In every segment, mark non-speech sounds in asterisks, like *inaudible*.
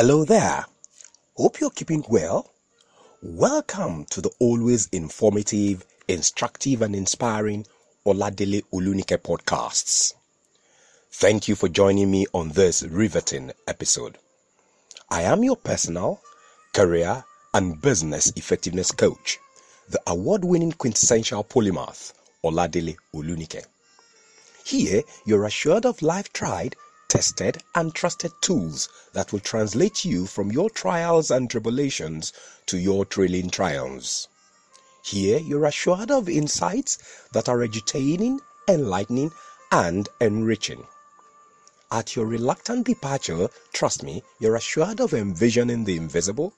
Hello there. Hope you're keeping well. Welcome to the always informative, instructive, and inspiring Oladele Olunike podcasts. Thank you for joining me on this riveting episode. I am your personal, career, and business effectiveness coach, the award winning quintessential polymath, Oladele Olunike. Here, you're assured of life tried tested and trusted tools that will translate you from your trials and tribulations to your thrilling triumphs. Here you're assured of insights that are edutaining, enlightening, and enriching. At your reluctant departure, trust me, you're assured of envisioning the invisible,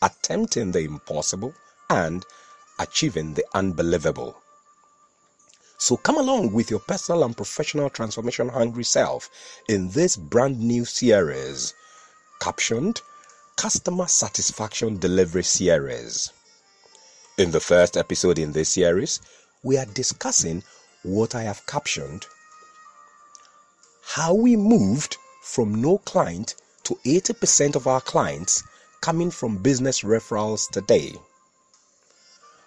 attempting the impossible, and achieving the unbelievable. So come along with your personal and professional transformation hungry self in this brand new series captioned Customer Satisfaction Delivery Series. In the first episode in this series, we are discussing what I have captioned how we moved from no client to 80% of our clients coming from business referrals today.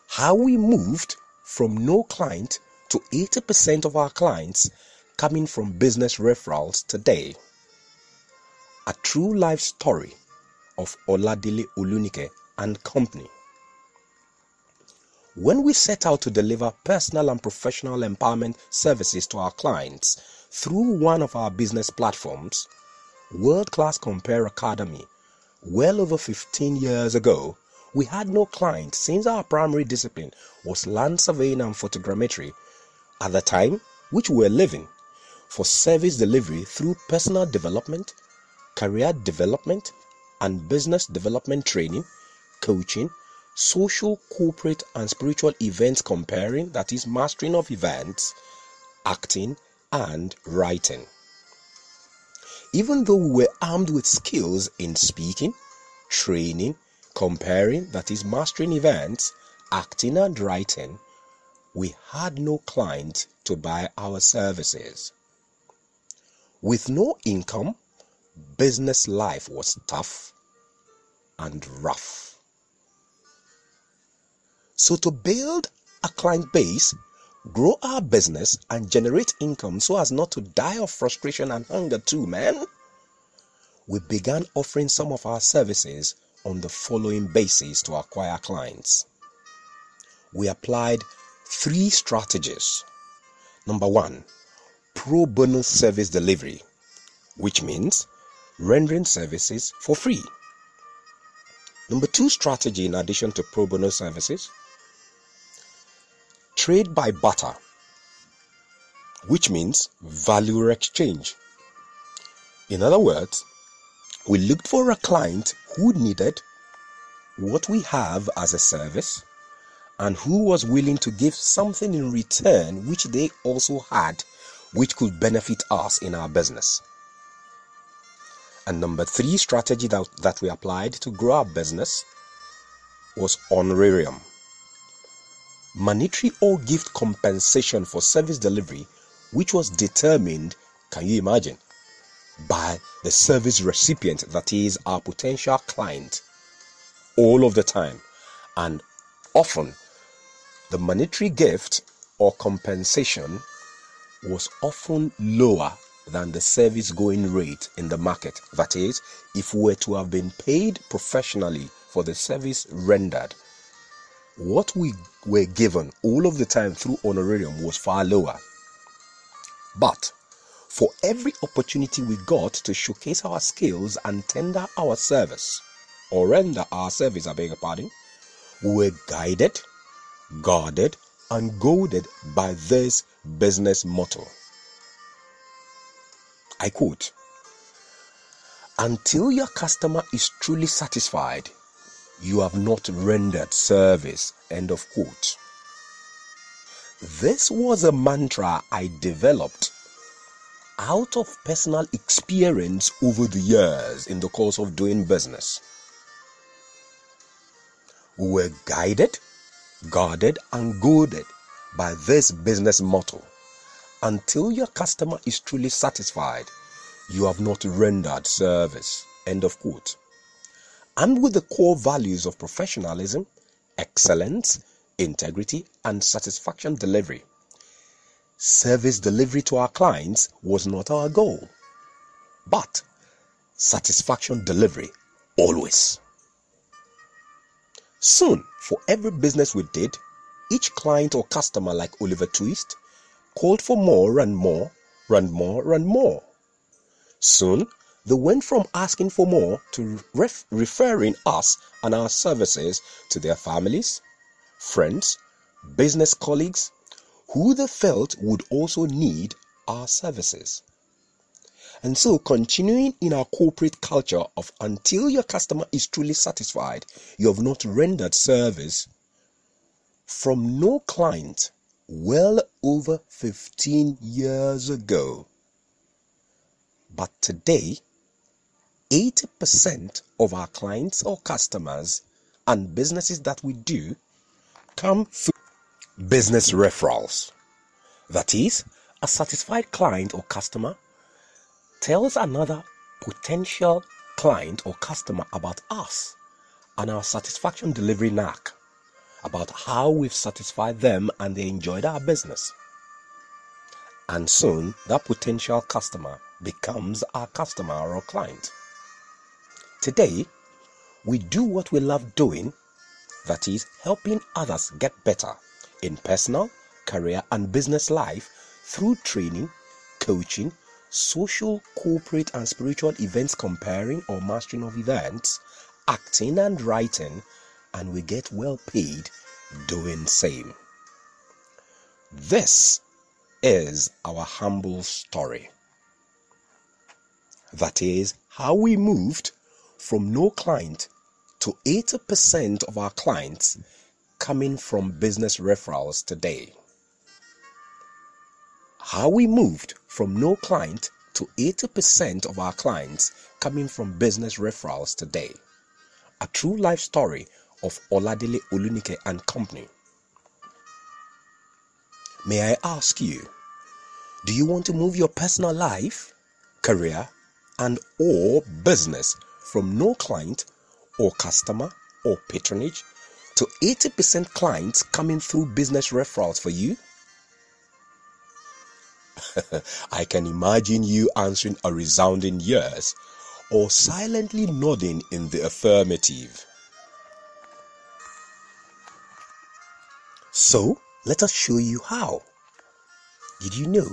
How we moved from no client to 80% of our clients coming from business referrals today. A true life story of Oladele Olunike and Company. When we set out to deliver personal and professional empowerment services to our clients through one of our business platforms, World Class Compere Academy, well over 15 years ago, we had no clients since our primary discipline was land surveying and photogrammetry at the time which we were living for service delivery through personal development, career development, and business development training, coaching, social, corporate, and spiritual events compering, that is, mastering of events, acting, and writing. Even though we were armed with skills in speaking, training, compering, that is, mastering events, acting, and writing, we had no client to buy our services. With no income, business life was tough and rough. So, to build a client base, grow our business, and generate income so as not to die of frustration and hunger, too, man, we began offering some of our services on the following basis to acquire clients. We applied three strategies. Number one, pro bono service delivery, which means rendering services for free. Number two strategy, in addition to pro bono services, trade by barter, which means value exchange. In other words, we looked for a client who needed what we have as a service and who was willing to give something in return which they also had, which could benefit us in our business. And number three strategy that, that we applied to grow our business was honorarium. Monetary or gift compensation for service delivery, which was determined, can you imagine, by the service recipient, that is our potential client, all of the time. And often the monetary gift or compensation was often lower than the service going rate in the market. That is, if we were to have been paid professionally for the service rendered, what we were given all of the time through honorarium was far lower. But for every opportunity we got to showcase our skills and tender our service, or render our service, I beg your pardon, we were guided guarded, and goaded by this business motto. I quote Until your customer is truly satisfied, you have not rendered service. End of quote. This was a mantra I developed out of personal experience over the years in the course of doing business. We were guided guarded and goaded by this business motto. Until your customer is truly satisfied, you have not rendered service. End of quote. and with the core values of professionalism, excellence, integrity, and satisfaction delivery. Service delivery to our clients was not our goal, but satisfaction delivery always. Soon, for every business we did, each client or customer, like Oliver Twist, called for more and more and more and more. Soon, they went from asking for more to ref- referring us and our services to their families, friends, business colleagues, who they felt would also need our services. And so, continuing in our corporate culture of until your customer is truly satisfied, you have not rendered service from no client well over 15 years ago. But today, 80% of our clients or customers and businesses that we do come through business referrals. That is, a satisfied client or customer tells another potential client or customer about us and our satisfaction delivery knack, about how we've satisfied them and they enjoyed our business. And soon that potential customer becomes our customer or client. Today, we do what we love doing, that is, helping others get better in personal, career, and business life through training, coaching, social, corporate, and spiritual events compering or mastering of events, acting and writing, and we get well paid doing same. This is our humble story. That is how we moved from no client to 80% of our clients coming from business referrals today. How we moved from no client to 80% of our clients coming from business referrals today. A true life story of Oladele Olunike and Company. May I ask you, do you want to move your personal life, career, and or business from no client or customer or patronage to 80% clients coming through business referrals for you? *laughs* I can imagine you answering a resounding yes or silently nodding in the affirmative. So, let us show you how. Did you know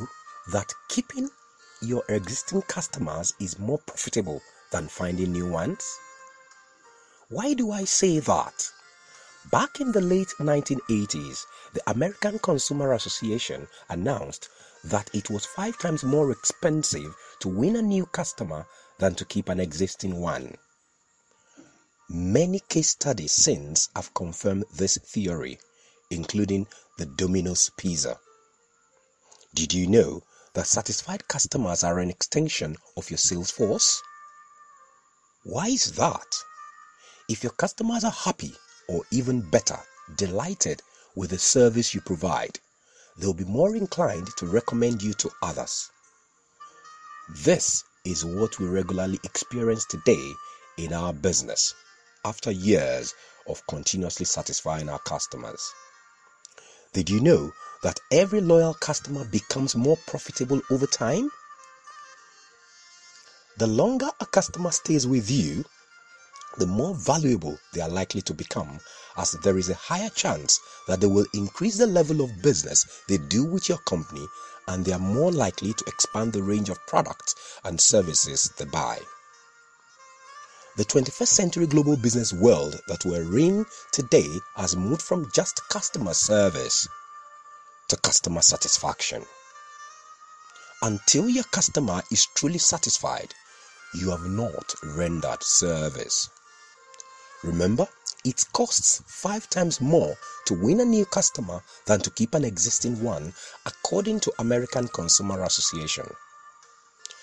that keeping your existing customers is more profitable than finding new ones? Why do I say that? Back in the late 1980s, the American Consumer Association announced that it was five times more expensive to win a new customer than to keep an existing one. Many case studies since have confirmed this theory, including the Domino's Pizza. Did you know that satisfied customers are an extension of your sales force? Why is that? If your customers are happy, or even better, delighted with the service you provide, they'll be more inclined to recommend you to others. This is what we regularly experience today in our business after years of continuously satisfying our customers. Did you know that every loyal customer becomes more profitable over time? The longer a customer stays with you, the more valuable they are likely to become, as there is a higher chance that they will increase the level of business they do with your company and they are more likely to expand the range of products and services they buy. The 21st century global business world that we're in today has moved from just customer service to customer satisfaction. Until your customer is truly satisfied, you have not rendered service. Remember, it costs five times more to win a new customer than to keep an existing one, according to American Consumer Association.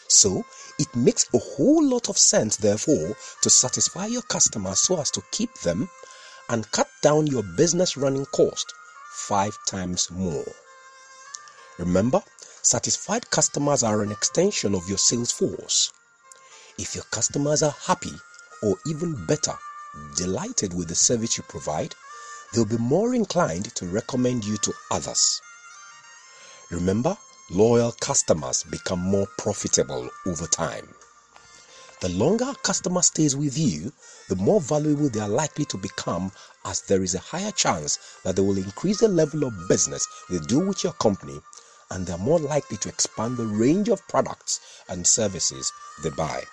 So, it makes a whole lot of sense, therefore, to satisfy your customers so as to keep them and cut down your business running cost five times more. Remember, satisfied customers are an extension of your sales force. If your customers are happy or even better, delighted with the service you provide, they'll be more inclined to recommend you to others. Remember, loyal customers become more profitable over time. The longer a customer stays with you, the more valuable they are likely to become as there is a higher chance that they will increase the level of business they do with your company and they're more likely to expand the range of products and services they buy.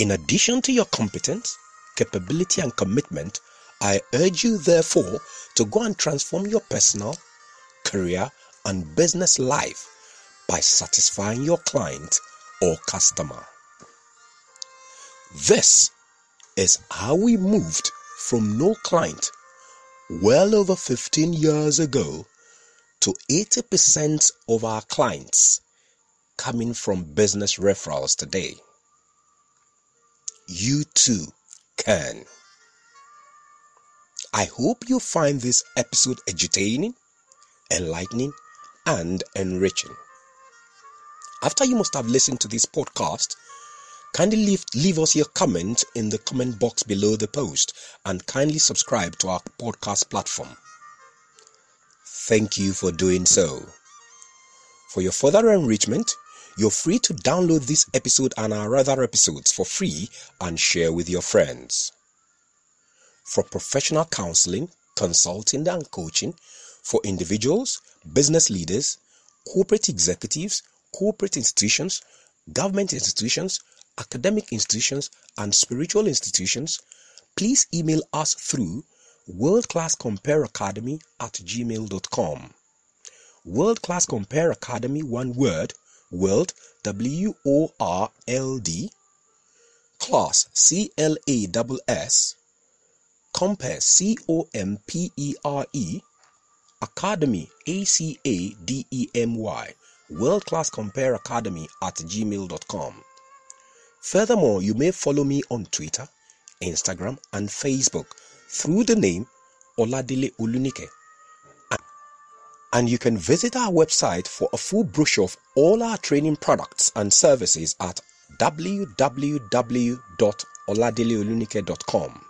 In addition to your competence, capability, and commitment, I urge you, therefore, to go and transform your personal, career, and business life by satisfying your client or customer. This is how we moved from no client well over 15 years ago to 80% of our clients coming from business referrals today. You too can. I hope you find this episode entertaining, enlightening, and enriching. After you must have listened to this podcast, kindly leave, leave us your comment in the comment box below the post and kindly subscribe to our podcast platform. Thank you for doing so. For your further enrichment, you're free to download this episode and our other episodes for free and share with your friends. For professional counseling, consulting, and coaching for individuals, business leaders, corporate executives, corporate institutions, government institutions, academic institutions, and spiritual institutions, please email us through World Class Compere Academy at gmail.com. World Class Compere Academy, one word, world, W O R L D, class, C L A S S, compere, C O M P E R E, academy, A C A D E M Y, World Class Compere Academy at gmail.com. Furthermore, you may follow me on Twitter, Instagram, and Facebook through the name Oladele Olunike. And you can visit our website for a full brochure of all our training products and services at www.oladileolunike.com.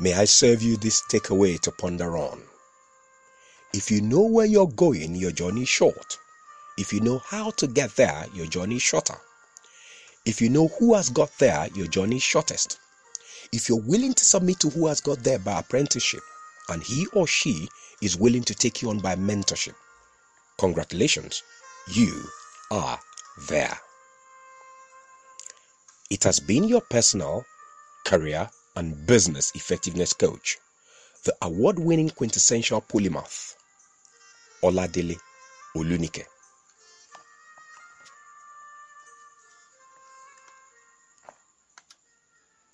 May I serve you this takeaway to ponder on. If you know where you're going, your journey is short. If you know how to get there, your journey is shorter. If you know who has got there, your journey is shortest. If you're willing to submit to who has got there by apprenticeship, and he or she is willing to take you on by mentorship, congratulations, you are there. It has been your personal, career, and business effectiveness coach, the award winning quintessential polymath, Oladele Olunike.